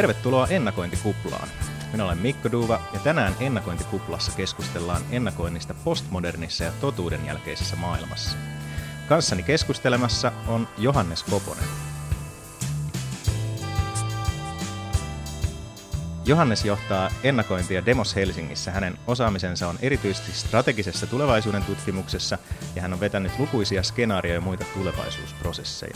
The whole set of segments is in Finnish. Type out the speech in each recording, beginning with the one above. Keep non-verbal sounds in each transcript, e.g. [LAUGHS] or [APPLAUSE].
Tervetuloa Ennakointikuplaan. Minä olen Mikko Duva ja tänään Ennakointikuplassa keskustellaan ennakoinnista postmodernissa ja totuuden jälkeisessä maailmassa. Kanssani keskustelemassa on Johannes Koponen. Johannes johtaa ennakointia Demos Helsingissä. Hänen osaamisensa on erityisesti strategisessa tulevaisuuden tutkimuksessa ja hän on vetänyt lukuisia skenaarioja ja muita tulevaisuusprosesseja.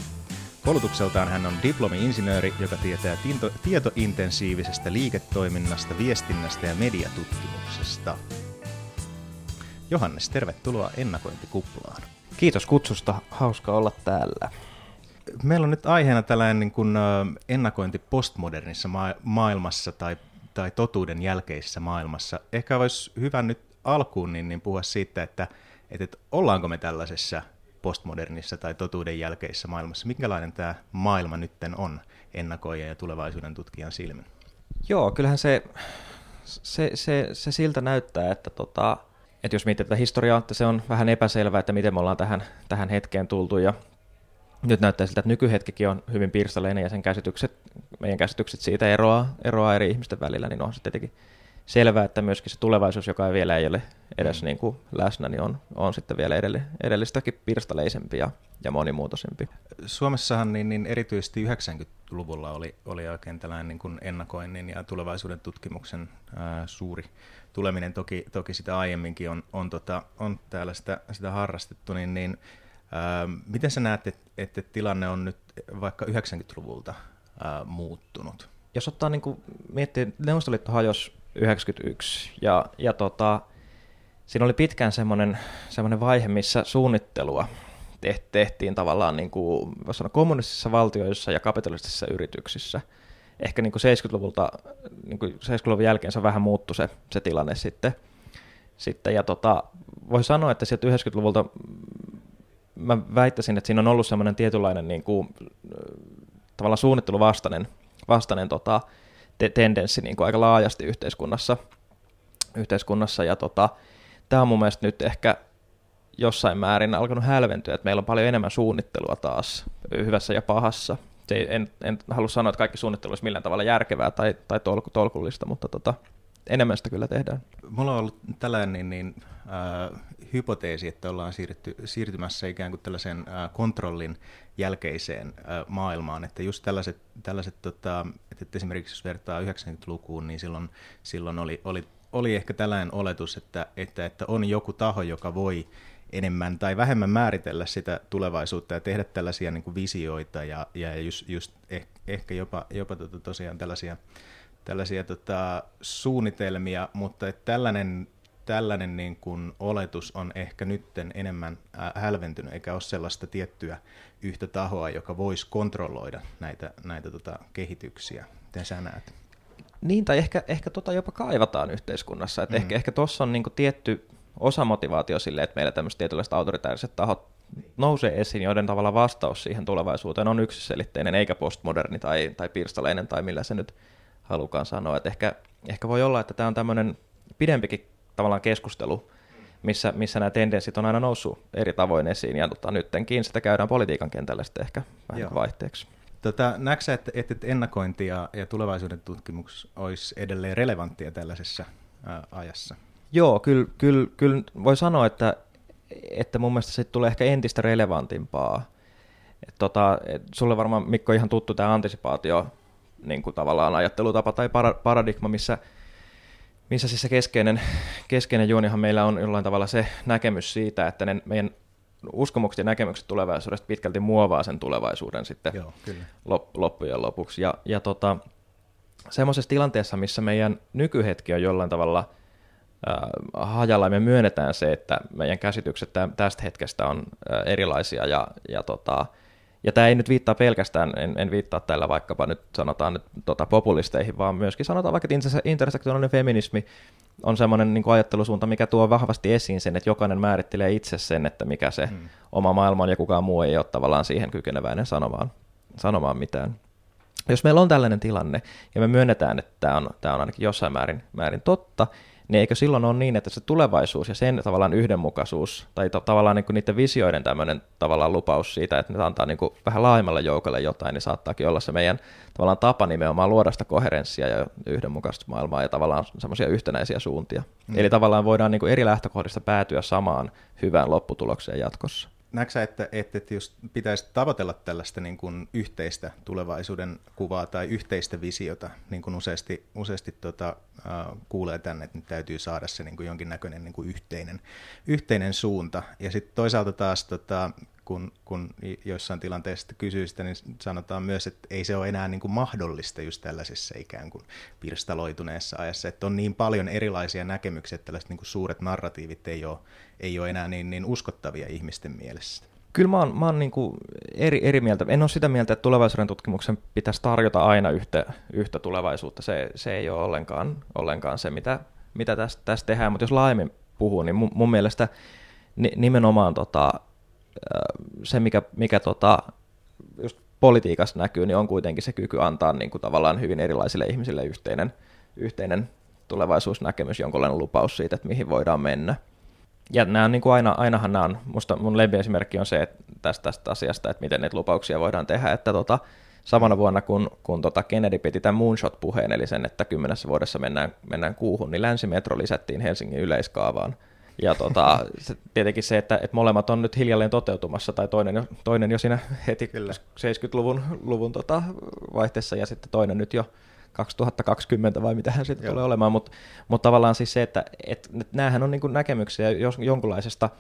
Koulutukseltaan hän on diplomi-insinööri, joka tietää tinto, tietointensiivisestä liiketoiminnasta, viestinnästä ja mediatutkimuksesta. Johannes, tervetuloa ennakointikuplaan. Kiitos kutsusta, hauska olla täällä. Meillä on nyt aiheena tällainen niin kuin ennakointi postmodernissa ma- maailmassa tai, tai totuuden jälkeisessä maailmassa. Ehkä olisi hyvä nyt alkuun niin, niin puhua siitä, että, että, että ollaanko me tällaisessa postmodernissa tai totuuden jälkeisessä maailmassa. Minkälainen tämä maailma nytten on ennakoija ja tulevaisuuden tutkijan silmin? Joo, kyllähän se, se, se, se siltä näyttää, että, tota, että jos mietitään historiaa, että se on vähän epäselvää, että miten me ollaan tähän, tähän hetkeen tultu ja nyt näyttää siltä, että nykyhetkikin on hyvin pirstaleinen ja sen käsitykset, meidän käsitykset siitä eroaa, eroaa eri ihmisten välillä, niin on se tietenkin selvää, että myöskin se tulevaisuus, joka vielä ei ole edes mm. niin kuin läsnä, niin on, on sitten vielä edell- edellistäkin pirstaleisempi ja, ja monimuotoisempi. Suomessahan niin, niin erityisesti 90-luvulla oli, oli oikein tällainen niin kuin ennakoinnin ja tulevaisuuden tutkimuksen ää, suuri tuleminen. Toki, toki sitä aiemminkin on, on, tota, on täällä sitä, sitä harrastettu, niin, niin ää, miten sä näet, että, että tilanne on nyt vaikka 90-luvulta ää, muuttunut? Jos ottaa niin kuin, miettii, Neuvostoliitto hajosi 91. Ja, ja tota, siinä oli pitkään semmoinen, semmoinen vaihe, missä suunnittelua tehtiin tavallaan niin kuin, sanoa, kommunistisissa valtioissa ja kapitalistisissa yrityksissä. Ehkä niin kuin 70-luvulta, niin kuin 70-luvun jälkeen se vähän muuttui se, se tilanne sitten. sitten ja tota, voi sanoa, että sieltä 90-luvulta mä väittäisin, että siinä on ollut semmoinen tietynlainen niin kuin, tavallaan suunnitteluvastainen vastainen, tota, te- tendenssi niin kuin aika laajasti yhteiskunnassa. yhteiskunnassa ja tota, tämä on mun mielestä nyt ehkä jossain määrin alkanut hälventyä, että meillä on paljon enemmän suunnittelua taas hyvässä ja pahassa. Se en, en halua sanoa, että kaikki suunnittelu olisi millään tavalla järkevää tai, tai tolku, tolkullista, mutta tota, enemmän sitä kyllä tehdään. Mulla on ollut tällainen niin, äh, hypoteesi, että ollaan siirty, siirtymässä ikään kuin tällaisen äh, kontrollin jälkeiseen äh, maailmaan, että just tällaiset, tällaiset tota, että esimerkiksi jos vertaa 90-lukuun, niin silloin, silloin oli, oli, oli ehkä tällainen oletus, että, että, että on joku taho, joka voi enemmän tai vähemmän määritellä sitä tulevaisuutta ja tehdä tällaisia niin kuin visioita ja, ja just, just eh, ehkä jopa, jopa tota tosiaan tällaisia, tällaisia tota, suunnitelmia, mutta että tällainen tällainen niin kuin oletus on ehkä nytten enemmän hälventynyt, eikä ole sellaista tiettyä yhtä tahoa, joka voisi kontrolloida näitä, näitä tota kehityksiä. Miten sä näet? Niin, tai ehkä, ehkä tota jopa kaivataan yhteiskunnassa. Et mm. Ehkä, ehkä tuossa on niinku tietty osa motivaatio sille, että meillä tämmöiset tietynlaiset autoritääriset tahot nousee esiin, joiden tavalla vastaus siihen tulevaisuuteen on yksiselitteinen, eikä postmoderni tai, tai pirstaleinen tai millä se nyt halukaan sanoa. Et ehkä, ehkä voi olla, että tämä on tämmöinen pidempikin tavallaan keskustelu, missä, missä nämä tendenssit on aina noussut eri tavoin esiin, ja tota, nyttenkin sitä käydään politiikan kentällä sitten ehkä vähän Joo. vaihteeksi. Tota, näetkö että, että ennakointi ja, ja tulevaisuuden tutkimus olisi edelleen relevanttia tällaisessa ää, ajassa? Joo, kyllä, kyllä, kyllä voi sanoa, että, että mun mielestä se tulee ehkä entistä relevantimpaa. Et tota, et sulle varmaan Mikko ihan tuttu tämä antisipaatio niin kuin tavallaan ajattelutapa tai paradigma, missä – missä siis se keskeinen, keskeinen juonihan meillä on jollain tavalla se näkemys siitä, että ne meidän uskomukset ja näkemykset tulevaisuudesta pitkälti muovaa sen tulevaisuuden sitten Joo, kyllä. loppujen lopuksi. Ja, ja tota, semmoisessa tilanteessa, missä meidän nykyhetki on jollain tavalla äh, hajalla, me myönnetään se, että meidän käsitykset tästä hetkestä on äh, erilaisia ja, ja tota, ja tämä ei nyt viittaa pelkästään, en, en viittaa tällä vaikkapa nyt sanotaan nyt tota populisteihin, vaan myöskin sanotaan vaikka, että intersektionaalinen feminismi on semmoinen niin ajattelusuunta, mikä tuo vahvasti esiin sen, että jokainen määrittelee itse sen, että mikä se hmm. oma maailma on ja kukaan muu ei ole tavallaan siihen kykeneväinen sanomaan, sanomaan mitään. Jos meillä on tällainen tilanne ja me myönnetään, että tämä on, tämä on ainakin jossain määrin, määrin totta, niin eikö silloin ole niin, että se tulevaisuus ja sen tavallaan yhdenmukaisuus, tai to, tavallaan niin kuin niiden visioiden tämmöinen tavallaan lupaus siitä, että ne antaa niin kuin vähän laajemmalle joukolle jotain, niin saattaakin olla se meidän tavallaan tapa nimenomaan luoda sitä koherenssia ja yhdenmukaista maailmaa ja tavallaan semmoisia yhtenäisiä suuntia. Mm. Eli tavallaan voidaan niin kuin eri lähtökohdista päätyä samaan hyvään lopputulokseen jatkossa näetkö että, että, että jos pitäisi tavoitella tällaista niin kuin yhteistä tulevaisuuden kuvaa tai yhteistä visiota, niin kuin useasti, useasti tota, uh, kuulee tänne, että nyt täytyy saada se niin kuin jonkinnäköinen niin kuin yhteinen, yhteinen suunta. Ja sitten toisaalta taas tota, kun, kun joissain tilanteissa kysyy sitä, niin sanotaan myös, että ei se ole enää niin kuin mahdollista just tällaisessa ikään kuin pirstaloituneessa ajassa, että on niin paljon erilaisia näkemyksiä, että tällaiset niin kuin suuret narratiivit ei ole, ei ole enää niin, niin uskottavia ihmisten mielessä. Kyllä mä oon, mä oon niin kuin eri, eri mieltä. En ole sitä mieltä, että tulevaisuuden tutkimuksen pitäisi tarjota aina yhtä, yhtä tulevaisuutta. Se, se ei ole ollenkaan, ollenkaan se, mitä, mitä tässä, tässä tehdään. Mutta jos laajemmin puhuu, niin mun, mun mielestä nimenomaan tota, se, mikä, mikä tota, just politiikassa näkyy, niin on kuitenkin se kyky antaa niin kuin tavallaan hyvin erilaisille ihmisille yhteinen, yhteinen tulevaisuusnäkemys, jonkunlainen lupaus siitä, että mihin voidaan mennä. Ja nämä on niin kuin aina, ainahan nämä on, musta mun lempiesimerkki on se että tästä, tästä asiasta, että miten näitä lupauksia voidaan tehdä, että tota, samana vuonna, kun, kun tota Kennedy piti tämän Moonshot-puheen, eli sen, että kymmenessä vuodessa mennään, mennään kuuhun, niin länsimetro lisättiin Helsingin yleiskaavaan. Ja tota, se, tietenkin se, että, että molemmat on nyt hiljalleen toteutumassa, tai toinen jo, toinen jo siinä heti Kyllä. 70-luvun luvun tota, vaihteessa, ja sitten toinen nyt jo 2020 vai mitä hän sitten tulee olemaan, mutta mut tavallaan siis se, että et, et näähän on niinku näkemyksiä jos, jonkunlaisesta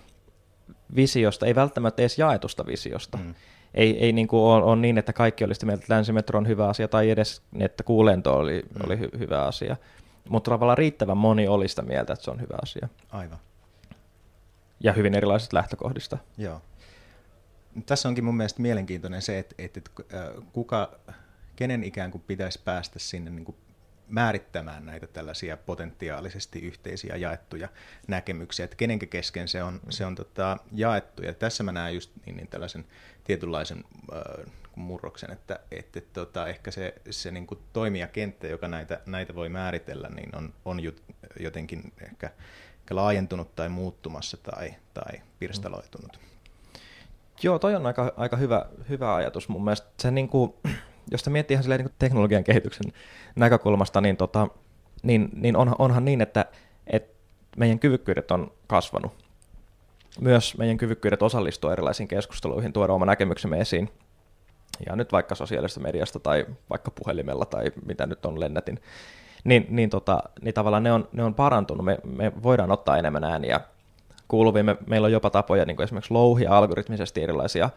visiosta, ei välttämättä edes jaetusta visiosta. Mm. Ei, ei niin kuin ole, ole niin, että kaikki olisi mieltä, että länsimetro on hyvä asia, tai edes, että kuulento oli, mm. oli hy, hyvä asia. Mutta tavallaan riittävän moni oli sitä mieltä, että se on hyvä asia. Aivan ja hyvin erilaisista lähtökohdista. Joo. Tässä onkin mun mielestä mielenkiintoinen se, että, että, että kuka, kenen ikään kuin pitäisi päästä sinne niin kuin määrittämään näitä tällaisia potentiaalisesti yhteisiä jaettuja näkemyksiä, että kenenkä kesken se on, se on tota, jaettu. Ja tässä mä näen just niin, niin tällaisen tietynlaisen äh, murroksen, että, että tota, ehkä se, se niin kuin toimijakenttä, joka näitä, näitä voi määritellä, niin on, on jotenkin ehkä laajentunut tai muuttumassa tai, tai pirstaloitunut. Joo, toi on aika, aika hyvä, hyvä ajatus mun mielestä. Se, niin kuin, [CLEARS THROAT] jos te miettii ihan niin teknologian kehityksen näkökulmasta, niin, tota, niin, niin on, onhan niin, että, että meidän kyvykkyydet on kasvanut. Myös meidän kyvykkyydet osallistua erilaisiin keskusteluihin, tuoda oma näkemyksemme esiin. Ja nyt vaikka sosiaalisesta mediasta tai vaikka puhelimella tai mitä nyt on lennätin niin, niin, tota, niin tavallaan ne on, ne on parantunut. Me, me voidaan ottaa enemmän ääniä kuuluviin. Me, meillä on jopa tapoja niin kuin esimerkiksi louhia algoritmisesti erilaisia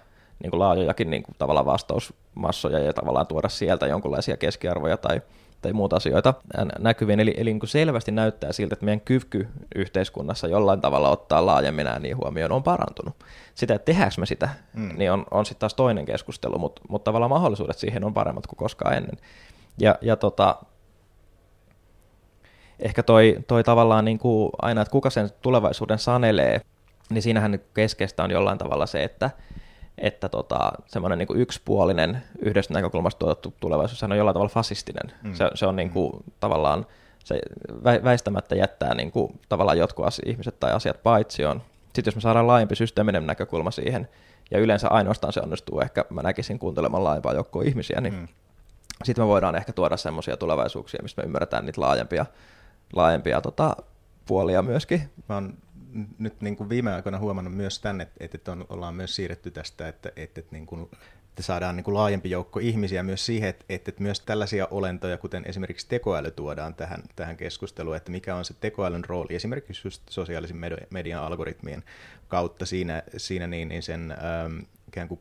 niin kuin laajojakin niin kuin tavallaan vastausmassoja ja tavallaan tuoda sieltä jonkinlaisia keskiarvoja tai, tai muuta asioita näkyviin. Eli, eli niin kuin selvästi näyttää siltä, että meidän kyvky yhteiskunnassa jollain tavalla ottaa laajemmin niin huomioon on parantunut. Sitä, että tehdäänkö me sitä, mm. niin on, on sitten taas toinen keskustelu, mutta, mutta tavallaan mahdollisuudet siihen on paremmat kuin koskaan ennen. Ja, ja tota, ehkä toi, toi tavallaan niin kuin aina, että kuka sen tulevaisuuden sanelee, niin siinähän keskeistä on jollain tavalla se, että, että tota, semmoinen niin yksipuolinen yhdestä näkökulmasta tuotettu tulevaisuus on jollain tavalla fasistinen. Mm. Se, se on niin kuin, mm. tavallaan, se väistämättä jättää niin kuin, tavallaan jotkut asiat, ihmiset tai asiat paitsioon. Sitten jos me saadaan laajempi systeeminen näkökulma siihen, ja yleensä ainoastaan se onnistuu ehkä, mä näkisin kuuntelemaan laajempaa joukkoa ihmisiä, niin mm. sitten me voidaan ehkä tuoda semmoisia tulevaisuuksia, mistä me ymmärretään niitä laajempia laajempia tota, puolia myöskin. Mä oon nyt niin kuin viime aikoina huomannut myös tänne, että, että on, ollaan myös siirretty tästä, että, että, että, niin kuin, että saadaan niin kuin laajempi joukko ihmisiä myös siihen, että, että, myös tällaisia olentoja, kuten esimerkiksi tekoäly tuodaan tähän, tähän keskusteluun, että mikä on se tekoälyn rooli esimerkiksi just sosiaalisen median algoritmien kautta siinä, siinä niin, niin sen ähm, ikään kuin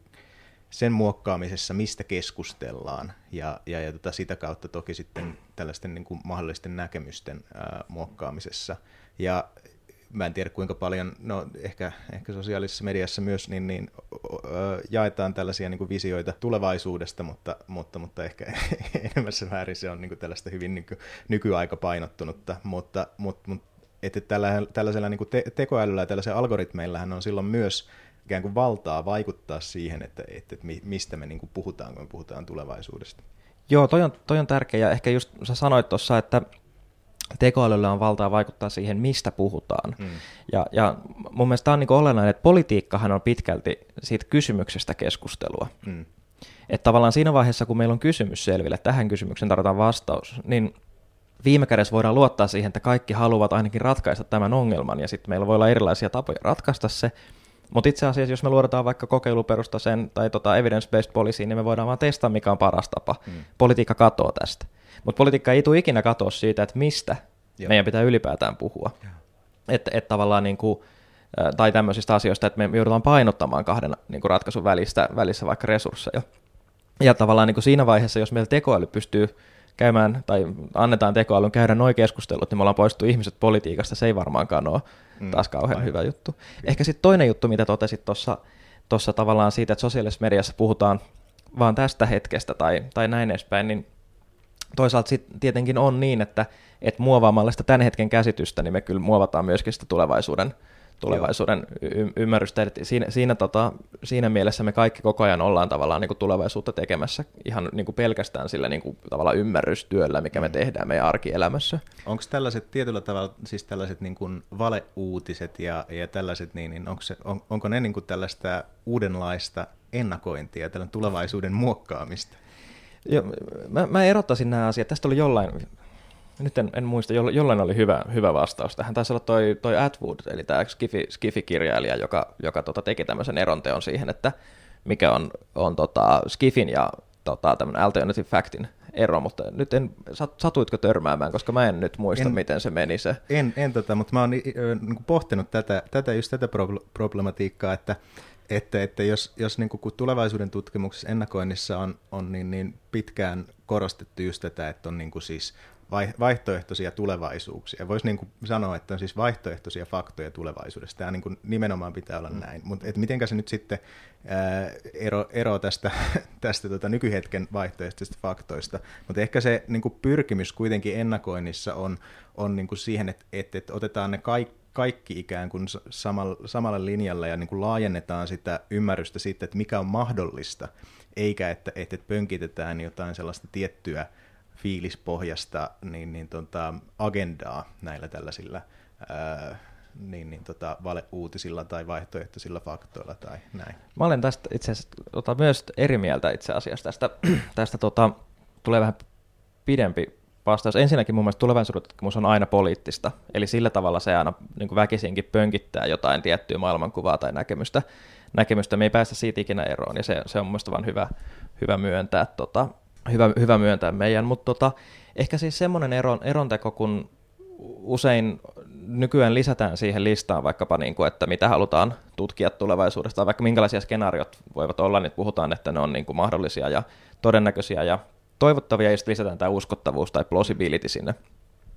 sen muokkaamisessa, mistä keskustellaan, ja, ja, ja tota, sitä kautta toki sitten tällaisten niin kuin mahdollisten näkemysten ää, muokkaamisessa. Ja mä en tiedä kuinka paljon, no ehkä, ehkä sosiaalisessa mediassa myös, niin, niin ö, jaetaan tällaisia niin kuin visioita tulevaisuudesta, mutta, mutta, mutta ehkä [LAUGHS] enemmässä määrin se on niin kuin tällaista hyvin niin kuin nykyaikapainottunutta, mutta, mutta, mutta että tällä, tällaisella niin kuin te, tekoälyllä ja tällaisella algoritmeillähän on silloin myös ikään kuin valtaa vaikuttaa siihen, että, että, että mistä me niin kuin puhutaan, kun me puhutaan tulevaisuudesta. Joo, toi on, toi on tärkeä ja ehkä just sä sanoit tuossa, että tekoälyllä on valtaa vaikuttaa siihen, mistä puhutaan. Mm. Ja, ja mun mielestä tämä on niin olennainen, että politiikkahan on pitkälti siitä kysymyksestä keskustelua. Mm. Että tavallaan siinä vaiheessa, kun meillä on kysymys selville, tähän kysymykseen tarvitaan vastaus, niin viime kädessä voidaan luottaa siihen, että kaikki haluavat ainakin ratkaista tämän ongelman, ja sitten meillä voi olla erilaisia tapoja ratkaista se, mutta itse asiassa, jos me luodetaan vaikka kokeiluperustaisen tai tota evidence-based policy, niin me voidaan vaan testaa, mikä on paras tapa. Mm. Politiikka katoaa tästä. Mutta politiikka ei tule ikinä katoa siitä, että mistä Joo. meidän pitää ylipäätään puhua. Että et tavallaan niin kuin, tai tämmöisistä asioista, että me joudutaan painottamaan kahden niin kuin ratkaisun välistä, välissä vaikka resursseja. Ja tavallaan niin kuin siinä vaiheessa, jos meillä tekoäly pystyy käymään, tai annetaan tekoälyn käydä noin keskustelut, niin me ollaan poistettu ihmiset politiikasta, se ei varmaankaan ole mm, taas kauhean aivan. hyvä juttu. Kyllä. Ehkä sitten toinen juttu, mitä totesit tuossa tavallaan siitä, että sosiaalisessa mediassa puhutaan vaan tästä hetkestä tai, tai näin edespäin, niin toisaalta sitten tietenkin on niin, että, että muovaamalla sitä tämän hetken käsitystä, niin me kyllä muovataan myöskin sitä tulevaisuuden tulevaisuuden y- ymmärrystä. Eli siinä, siinä, tota, siinä mielessä me kaikki koko ajan ollaan tavallaan niin kuin tulevaisuutta tekemässä ihan niin kuin pelkästään sillä niin kuin, tavallaan ymmärrystyöllä, mikä me mm. tehdään meidän arkielämässä. Onko tällaiset tietyllä tavalla, siis tällaiset niin kuin valeuutiset ja, ja tällaiset, niin, niin onko, se, on, onko ne niin kuin tällaista uudenlaista ennakointia, tällainen tulevaisuuden muokkaamista? Joo, mä, mä erottaisin nämä asiat. Tästä oli jollain nyt en, en muista, jollain oli hyvä, hyvä vastaus tähän. Taisi olla toi, toi Atwood, eli tämä Skifi, Skifi-kirjailija, joka, joka tota, teki tämmöisen eronteon siihen, että mikä on, on tota, Skifin ja tota, tämmöinen alternative factin ero, mutta nyt en, satuitko törmäämään, koska mä en nyt muista, en, miten se meni se. En, en tota, mutta mä oon niin pohtinut tätä, tätä, just tätä problematiikkaa, että, että, että jos, jos niin kuin, tulevaisuuden tutkimuksessa ennakoinnissa on, on niin, niin pitkään korostettu just tätä, että on niin kuin siis vaihtoehtoisia tulevaisuuksia. Voisi niin kuin sanoa, että on siis vaihtoehtoisia faktoja tulevaisuudesta. Tämä niin kuin nimenomaan pitää olla mm. näin. Mutta miten se nyt sitten ää, ero, ero tästä, [LAUGHS] tästä tota nykyhetken vaihtoehtoisista faktoista. Mutta ehkä se niin kuin pyrkimys kuitenkin ennakoinnissa on, on niin kuin siihen, että, että, että otetaan ne kaikki kaikki ikään kuin samalla, samalla linjalla ja niin kuin laajennetaan sitä ymmärrystä siitä, että mikä on mahdollista, eikä että, että pönkitetään jotain sellaista tiettyä fiilispohjasta niin, niin tota, agendaa näillä tällaisilla ää, niin, niin tota, valeuutisilla tai vaihtoehtoisilla faktoilla tai näin. Mä olen tästä itse asiassa tota, myös eri mieltä itse asiassa tästä, [CLEARS THROAT] tästä tota, tulee vähän pidempi vastaus. Ensinnäkin mun mielestä tulevaisuuden tutkimus on aina poliittista, eli sillä tavalla se aina niin väkisinkin pönkittää jotain tiettyä maailmankuvaa tai näkemystä. näkemystä. Me ei päästä siitä ikinä eroon, ja se, se on mun vain hyvä, hyvä myöntää. Tota, hyvä, hyvä myöntää meidän, mutta tota, ehkä siis semmoinen eron, eronteko, kun usein nykyään lisätään siihen listaan vaikkapa, niin kuin, että mitä halutaan tutkia tulevaisuudesta, vaikka minkälaisia skenaariot voivat olla, niin puhutaan, että ne on niin kuin mahdollisia ja todennäköisiä ja toivottavia, ja sitten lisätään tämä uskottavuus tai plausibility sinne.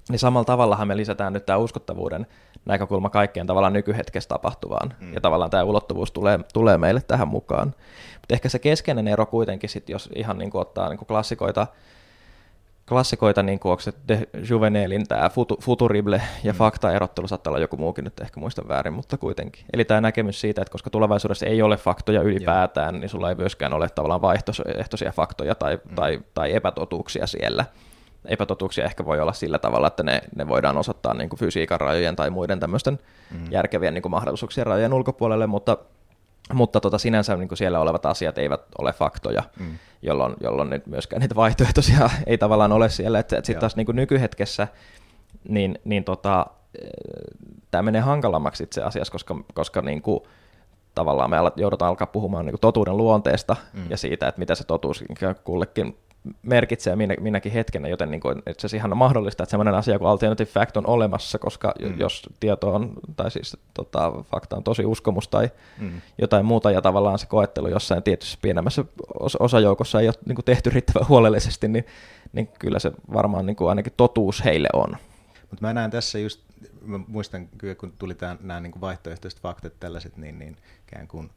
Niin samalla tavallahan me lisätään nyt tämä uskottavuuden näkökulma kaikkeen tavallaan nykyhetkessä tapahtuvaan, mm. ja tavallaan tämä ulottuvuus tulee, tulee meille tähän mukaan. Mutta ehkä se keskeinen ero kuitenkin, sit, jos ihan niin kuin ottaa niin kuin klassikoita, klassikoita, niin kuin onko se De Juvenelin tämä futurible ja mm. faktaerottelu, saattaa olla joku muukin nyt ehkä muistan väärin, mutta kuitenkin. Eli tämä näkemys siitä, että koska tulevaisuudessa ei ole faktoja ylipäätään, Joo. niin sulla ei myöskään ole tavallaan vaihtoehtoisia faktoja tai, mm. tai, tai epätotuuksia siellä epätotuuksia ehkä voi olla sillä tavalla, että ne, ne voidaan osoittaa niin kuin fysiikan rajojen tai muiden tämmöisten mm. järkevien niin kuin mahdollisuuksien rajojen ulkopuolelle, mutta, mutta tota, sinänsä niin kuin siellä olevat asiat eivät ole faktoja, mm. jolloin, jolloin nyt myöskään niitä vaihtoehtoisia [LAUGHS] ei tavallaan ole siellä. Että, että sitten taas niin kuin nykyhetkessä niin, niin tota, tämä menee hankalammaksi itse asiassa, koska, koska niin kuin, tavallaan me joudutaan alkaa puhumaan niin kuin totuuden luonteesta mm. ja siitä, että mitä se totuus kullekin merkitsee minä, minäkin hetkenä, joten niin kuin, itse ihan on mahdollista, että sellainen asia kuin alternative fact on olemassa, koska mm. jos tieto on, tai siis tota, fakta on tosi uskomus tai mm. jotain muuta, ja tavallaan se koettelu jossain tietyssä pienemmässä osajoukossa ei ole niin kuin tehty riittävän huolellisesti, niin, niin kyllä se varmaan niin kuin ainakin totuus heille on. Mutta mä näen tässä just, mä muistan kyllä, kun tuli nämä niin vaihtoehtoiset faktat tällaiset, niin, niin ikään kuin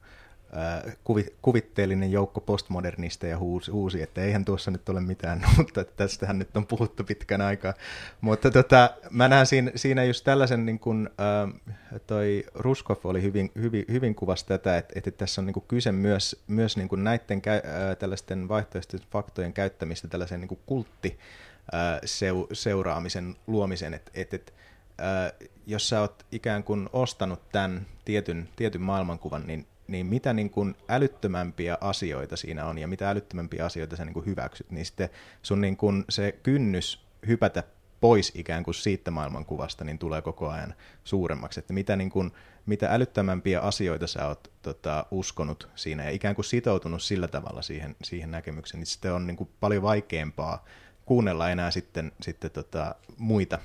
kuvitteellinen joukko postmodernisteja huusi, huusi, että eihän tuossa nyt ole mitään, [LAUGHS] mutta tästähän nyt on puhuttu pitkän aikaa. Mutta tota, mä näen siinä, siinä just tällaisen, niin kuin, äh, toi Ruskov oli hyvin, hyvin, hyvin kuvasi tätä, että, että tässä on niin kuin kyse myös, myös niin kuin näiden käy, äh, tällaisten vaihtoehtoisten faktojen käyttämistä tällaiseen niin kuin kultti, seuraamisen luomisen, että et, et, jos sä oot ikään kuin ostanut tämän tietyn, tietyn maailmankuvan, niin, niin mitä niin kuin älyttömämpiä asioita siinä on ja mitä älyttömämpiä asioita sä niin kuin hyväksyt, niin sitten sun niin kuin se kynnys hypätä pois ikään kuin siitä maailmankuvasta, niin tulee koko ajan suuremmaksi. Että mitä, niin kuin, mitä älyttömämpiä asioita sä oot tota, uskonut siinä ja ikään kuin sitoutunut sillä tavalla siihen, siihen näkemykseen, niin sitten on niin kuin paljon vaikeampaa kuunnella enää sitten, sitten tota, muita,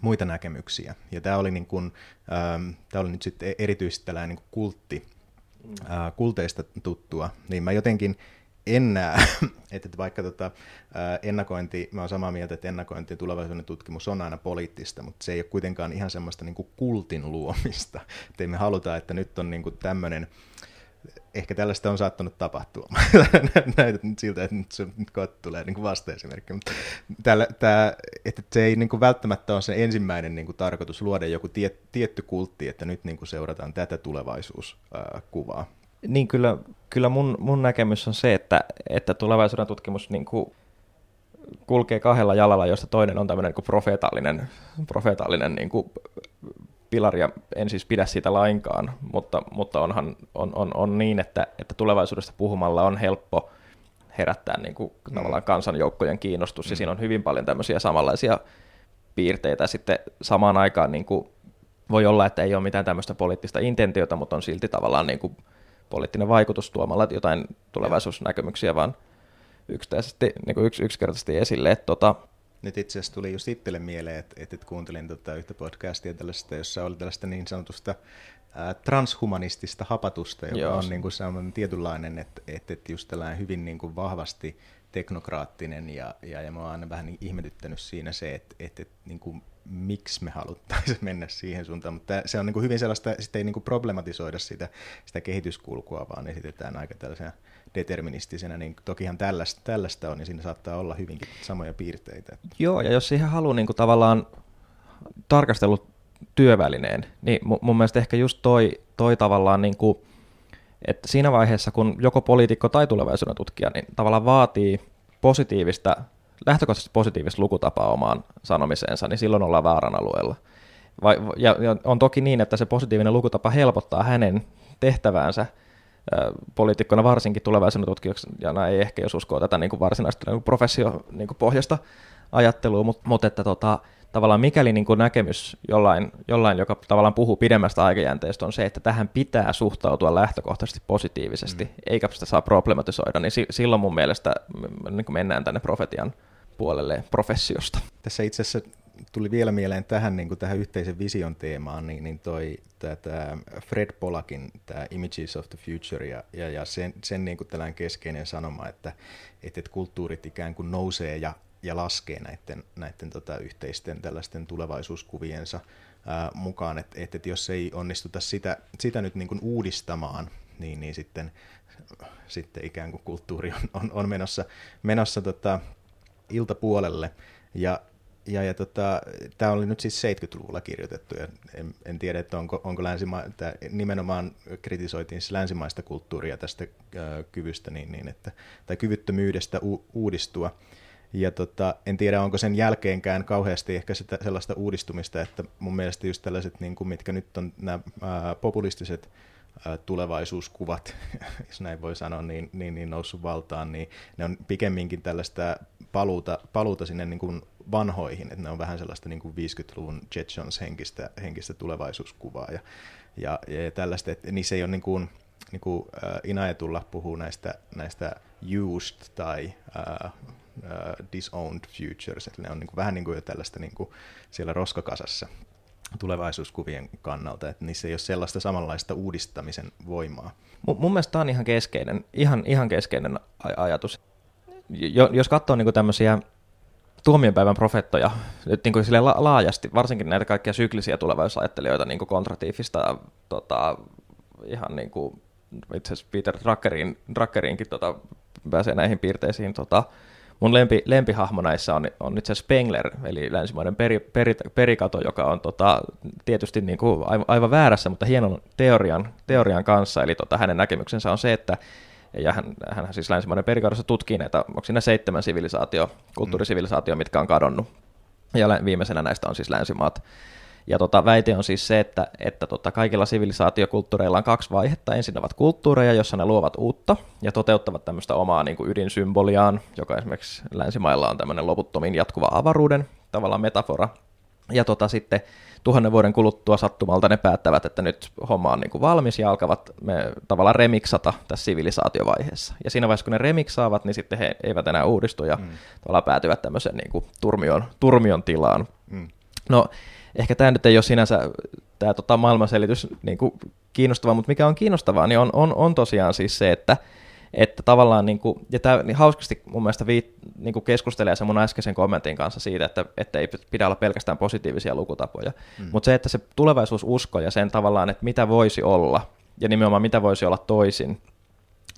muita näkemyksiä. Ja tämä oli, niin kuin, ähm, tämä oli nyt sitten erityisesti tällainen niin kultti, äh, kulteista tuttua, niin mä jotenkin en näe, [LAUGHS] että vaikka tota, ennakointi, mä oon samaa mieltä, että ennakointi ja tulevaisuuden tutkimus on aina poliittista, mutta se ei ole kuitenkaan ihan semmoista niin kuin kultin luomista. [LAUGHS] Että me haluta, että nyt on niin kuin tämmöinen, ehkä tällaista on saattanut tapahtua. [LAUGHS] Näytät nyt siltä, että nyt, se, nyt kohta tulee niin vasta-esimerkki. Mutta tällä, että se ei niin kuin välttämättä ole se ensimmäinen niin kuin tarkoitus luoda joku tie, tietty kultti, että nyt niin kuin seurataan tätä tulevaisuuskuvaa. Niin kyllä, kyllä mun, mun näkemys on se, että, että tulevaisuuden tutkimus niin kuin kulkee kahdella jalalla, josta toinen on tämmöinen niin profeetallinen, profeetallinen niin kuin pilari, ja en siis pidä siitä lainkaan, mutta, mutta onhan, on, on, on niin, että, että tulevaisuudesta puhumalla on helppo herättää niin kuin, mm. tavallaan kansanjoukkojen kiinnostus, mm. ja siinä on hyvin paljon tämmöisiä samanlaisia piirteitä. Sitten samaan aikaan niin kuin, voi olla, että ei ole mitään tämmöistä poliittista intentiota, mutta on silti tavallaan niin kuin, poliittinen vaikutus tuomalla jotain tulevaisuusnäkemyksiä, vaan yksittäisesti, niin kuin yks, yksinkertaisesti esille. Että tota, nyt itse asiassa tuli just itselle mieleen, että, että kuuntelin tota yhtä podcastia tällaista, jossa oli tällaista niin sanotusta ää, transhumanistista hapatusta, joka Joo. on niin kuin sellainen tietynlainen, että, että, että just tällainen hyvin niin kuin vahvasti teknokraattinen ja, ja, ja mä oon aina vähän niin ihmetyttänyt siinä se, että, että, että niin kuin miksi me haluttaisiin [LAUGHS] mennä siihen suuntaan, mutta se on niin kuin hyvin sellaista, sitten ei niin kuin problematisoida sitä, sitä kehityskulkua, vaan esitetään aika tällaisena deterministisenä, niin tokihan tällaista, tällaista on, ja siinä saattaa olla hyvinkin samoja piirteitä. Joo, ja jos siihen haluaa niin kuin tavallaan tarkastellut työvälineen, niin mun mielestä ehkä just toi, toi tavallaan, niin kuin, että siinä vaiheessa, kun joko poliitikko tai tulevaisuuden tutkija, niin tavallaan vaatii positiivista lähtökohtaisesti positiivista lukutapaa omaan sanomiseensa, niin silloin ollaan väärän alueella. Vai, ja, ja on toki niin, että se positiivinen lukutapa helpottaa hänen tehtäväänsä poliitikkona varsinkin tulevaisuuden tutkijana ei ehkä jos uskoo tätä niin kuin varsinaista niin kuin professio niin kuin pohjasta ajattelua, mutta, mutta että tota, tavallaan mikäli niin kuin näkemys jollain, jollain, joka tavallaan puhuu pidemmästä aikajänteestä, on se, että tähän pitää suhtautua lähtökohtaisesti positiivisesti, mm. eikä sitä saa problematisoida, niin si- silloin mun mielestä niin kuin mennään tänne profetian puolelle professiosta. Tässä itse asiassa tuli vielä mieleen tähän, niin kuin tähän yhteisen vision teemaan, niin, niin toi tämä Fred Polakin tämä Images of the Future ja, ja, ja sen, sen niin kuin tällainen keskeinen sanoma, että, että, että kulttuurit ikään kuin nousee ja, ja laskee näiden, näiden tota, yhteisten tällaisten tulevaisuuskuviensa ää, mukaan, että, että, että jos ei onnistuta sitä, sitä nyt niin kuin uudistamaan, niin, niin sitten, sitten ikään kuin kulttuuri on, on, on menossa, menossa tota, iltapuolelle. Ja, ja, ja tota, tämä oli nyt siis 70-luvulla kirjoitettu, ja en, en tiedä, että onko, onko länsima, että nimenomaan kritisoitiin siis länsimaista kulttuuria tästä äh, kyvystä, niin, niin että, tai kyvyttömyydestä u, uudistua. Ja tota, en tiedä, onko sen jälkeenkään kauheasti ehkä sitä, sellaista uudistumista, että mun mielestä just tällaiset, niin kuin, mitkä nyt on nämä populistiset tulevaisuuskuvat, [LAUGHS] jos näin voi sanoa, niin, niin, niin noussut valtaan, niin ne on pikemminkin tällaista paluuta, paluuta sinne niin kuin vanhoihin, että ne on vähän sellaista niin kuin 50-luvun Jet Jones henkistä, tulevaisuuskuvaa. Ja, ja, ja tällaista, että niissä ei ole niin kuin, niin kuin uh, Inaetulla puhuu näistä, näistä used tai uh, uh, disowned futures, että ne on niin kuin, vähän niin kuin jo tällaista niin kuin siellä roskakasassa tulevaisuuskuvien kannalta, että niissä ei ole sellaista samanlaista uudistamisen voimaa. M- mun mielestä tämä on ihan keskeinen, ihan, ihan keskeinen aj- ajatus. Jo, jos katsoo niin tämmöisiä tuomiopäivän profettoja niin kuin la- laajasti, varsinkin näitä kaikkia syklisiä tulevaisuusajattelijoita, niin kuin kontratiivista, tota, ihan niin kuin itse asiassa Peter Druckerin, Druckerinkin tota, pääsee näihin piirteisiin tota, Mun lempi, lempihahmo näissä on, on itse Spengler, eli länsimainen peri, peri, perikato, joka on tota, tietysti niin kuin aivan, väärässä, mutta hienon teorian, teorian kanssa. Eli tota, hänen näkemyksensä on se, että ja hän, hän siis länsimainen perikaudossa tutkii näitä, onko siinä seitsemän sivilisaatio, kulttuurisivilisaatio, mitkä on kadonnut. Ja viimeisenä näistä on siis länsimaat. Ja tota, väite on siis se, että, että tota, kaikilla sivilisaatiokulttuureilla on kaksi vaihetta. Ensin ovat kulttuureja, jossa ne luovat uutta ja toteuttavat tämmöistä omaa niin kuin ydinsymboliaan, joka esimerkiksi länsimailla on tämmöinen loputtomin jatkuva avaruuden tavallaan metafora. Ja tota, sitten tuhannen vuoden kuluttua sattumalta ne päättävät, että nyt homma on niin kuin valmis ja alkavat me tavallaan remiksata tässä sivilisaatiovaiheessa. Ja siinä vaiheessa, kun ne remiksaavat, niin sitten he eivät enää uudistu ja mm. tavallaan päätyvät tämmöiseen niin kuin turmion, turmion tilaan. Mm. No, ehkä tämä nyt ei ole sinänsä tämä tota, maailmanselitys niin kuin kiinnostavaa, mutta mikä on kiinnostavaa, niin on, on, on tosiaan siis se, että että tavallaan, niin kuin, ja tämä niin hauskasti mun mielestä viit, niin kuin keskustelee sen mun äskeisen kommentin kanssa siitä, että, että ei pidä olla pelkästään positiivisia lukutapoja, mm. mutta se, että se tulevaisuususko ja sen tavallaan, että mitä voisi olla, ja nimenomaan mitä voisi olla toisin,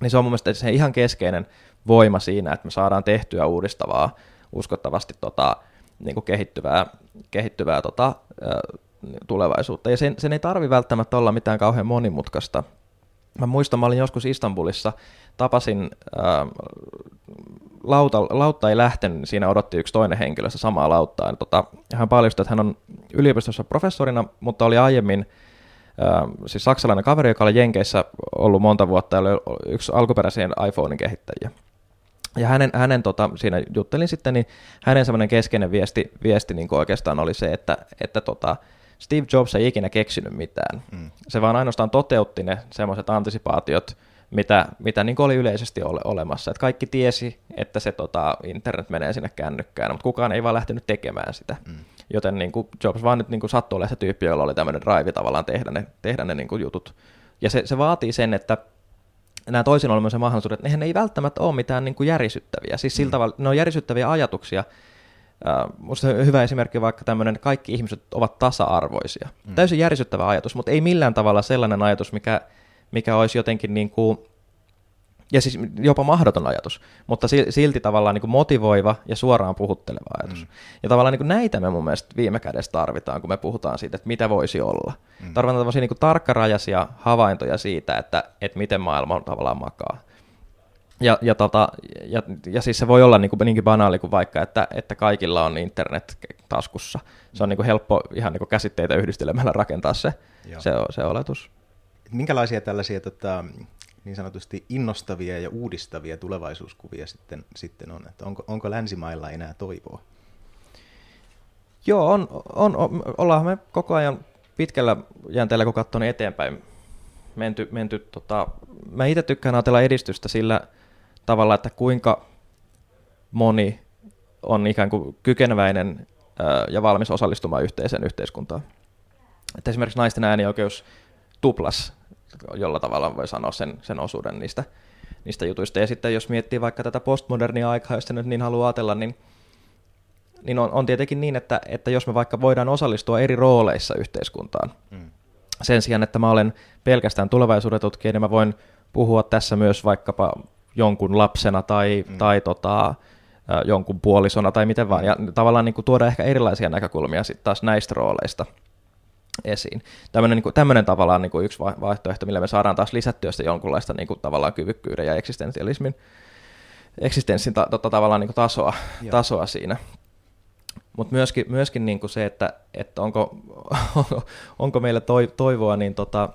niin se on mun mielestä se ihan keskeinen voima siinä, että me saadaan tehtyä uudistavaa, uskottavasti tota, niin kuin kehittyvää, kehittyvää tota, tulevaisuutta. Ja sen, sen ei tarvi välttämättä olla mitään kauhean monimutkaista. Mä muistan, mä olin joskus Istanbulissa, tapasin, ää, lauta, lautta ei lähtenyt, niin siinä odotti yksi toinen henkilö samaa lauttaa. Ja, tota, hän paljastui, että hän on yliopistossa professorina, mutta oli aiemmin ää, siis saksalainen kaveri, joka oli Jenkeissä ollut monta vuotta ja oli yksi alkuperäisen iPhonein kehittäjiä. Ja hänen, hänen tota, siinä juttelin sitten, niin hänen semmoinen keskeinen viesti, viesti niin oikeastaan oli se, että, että tota, Steve Jobs ei ikinä keksinyt mitään. Mm. Se vaan ainoastaan toteutti ne semmoiset antisipaatiot, mitä, mitä niin oli yleisesti ole, olemassa. Et kaikki tiesi, että se tota, internet menee sinne kännykkään, mutta kukaan ei vaan lähtenyt tekemään sitä. Mm. Joten niin kuin Jobs vaan nyt niin kuin sattui olemaan se tyyppi, jolla oli tämmöinen drive tavallaan tehdä ne, tehdä ne niin kuin jutut. Ja se, se vaatii sen, että nämä toisin olemisen mahdollisuudet, nehän ei välttämättä ole mitään niin kuin järisyttäviä. Siis sillä mm. tavalla, ne on järisyttäviä ajatuksia. Uh, musta hyvä esimerkki vaikka tämmöinen, kaikki ihmiset ovat tasa-arvoisia. Mm. Täysin järisyttävä ajatus, mutta ei millään tavalla sellainen ajatus, mikä, mikä olisi jotenkin niin kuin ja siis jopa mahdoton ajatus, mutta silti tavallaan niin kuin motivoiva ja suoraan puhutteleva ajatus. Mm. Ja tavallaan niin kuin näitä me mun mielestä viime kädessä tarvitaan, kun me puhutaan siitä, että mitä voisi olla. Mm. Tarvitaan tämmöisiä niin kuin tarkkarajaisia havaintoja siitä, että, että miten maailma on tavallaan makaa. Ja, ja, tota, ja, ja siis se voi olla niin kuin, niinkin banaali kuin vaikka, että, että kaikilla on internet taskussa. Se on niin kuin helppo ihan niin kuin käsitteitä yhdistelemällä rakentaa se, se, se oletus. Minkälaisia tällaisia tota, niin sanotusti innostavia ja uudistavia tulevaisuuskuvia sitten, sitten on? Että onko, onko länsimailla enää toivoa? Joo, on, on, on, ollaan me koko ajan pitkällä jänteellä, kun katson eteenpäin menty. menty tota, mä itse tykkään ajatella edistystä sillä tavalla, että kuinka moni on ikään kuin kykeneväinen ja valmis osallistumaan yhteiseen yhteiskuntaan. Että esimerkiksi naisten äänioikeus tuplas jolla tavalla voi sanoa sen, sen osuuden niistä, niistä jutuista. Ja sitten jos miettii vaikka tätä postmodernia aikaa, jos nyt niin haluaa ajatella, niin, niin on, on tietenkin niin, että, että jos me vaikka voidaan osallistua eri rooleissa yhteiskuntaan, mm. sen sijaan, että mä olen pelkästään tulevaisuuden tutkija, niin mä voin puhua tässä myös vaikkapa jonkun lapsena tai, mm. tai tota, jonkun puolisona tai miten vaan, ja tavallaan niin kuin tuoda ehkä erilaisia näkökulmia sitten taas näistä rooleista – esiin. Tämmöinen, niin kuin, tämmöinen tavallaan niin kuin yksi vaihtoehto, millä me saadaan taas lisättyä sitä jonkunlaista niin kuin, tavallaan kyvykkyyden ja eksistentialismin eksistenssin ta, tota, tavallaan niin kuin tasoa, tasoa siinä. Mutta myöskin, myöskin niin kuin se, että, että onko, [LAUGHS] onko meillä toivoa, niin tota,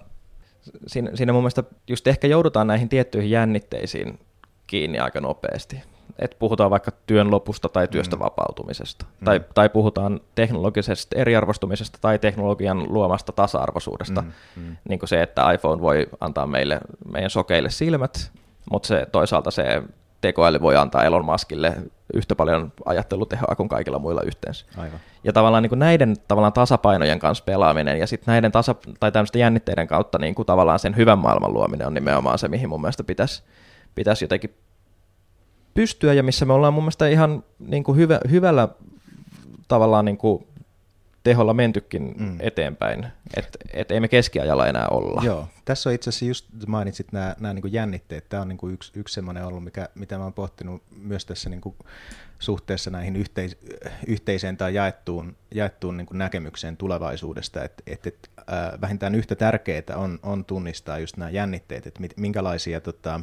siinä, siinä mun mielestä just ehkä joudutaan näihin tiettyihin jännitteisiin kiinni aika nopeasti että puhutaan vaikka työn lopusta tai työstä mm. vapautumisesta, mm. tai, tai puhutaan teknologisesta eriarvostumisesta tai teknologian luomasta tasa-arvoisuudesta, mm. Mm. niin kuin se, että iPhone voi antaa meille meidän sokeille silmät, mutta se, toisaalta se tekoäly voi antaa Elon Muskille yhtä paljon ajattelutehoa kuin kaikilla muilla yhteensä. Aivan. Ja tavallaan niin kuin näiden tavallaan tasapainojen kanssa pelaaminen ja sitten näiden tasa, tai tämmöisten jännitteiden kautta niin kuin tavallaan sen hyvän maailman luominen on nimenomaan se, mihin mun mielestä pitäisi, pitäisi jotenkin pystyä ja missä me ollaan mun mielestä ihan niin kuin hyvä, hyvällä tavallaan niin kuin teholla mentykin mm. eteenpäin, että et ei me keskiajalla enää olla. Joo, tässä on itse asiassa just mainitsit nämä, nämä niin kuin jännitteet, tämä on niin kuin yksi, yksi semmoinen ollut, mikä, mitä mä oon pohtinut myös tässä niin kuin suhteessa näihin yhteis, yhteiseen tai jaettuun, jaettuun niin kuin näkemykseen tulevaisuudesta, että et, et, äh, vähintään yhtä tärkeää on, on tunnistaa just nämä jännitteet, että minkälaisia tota,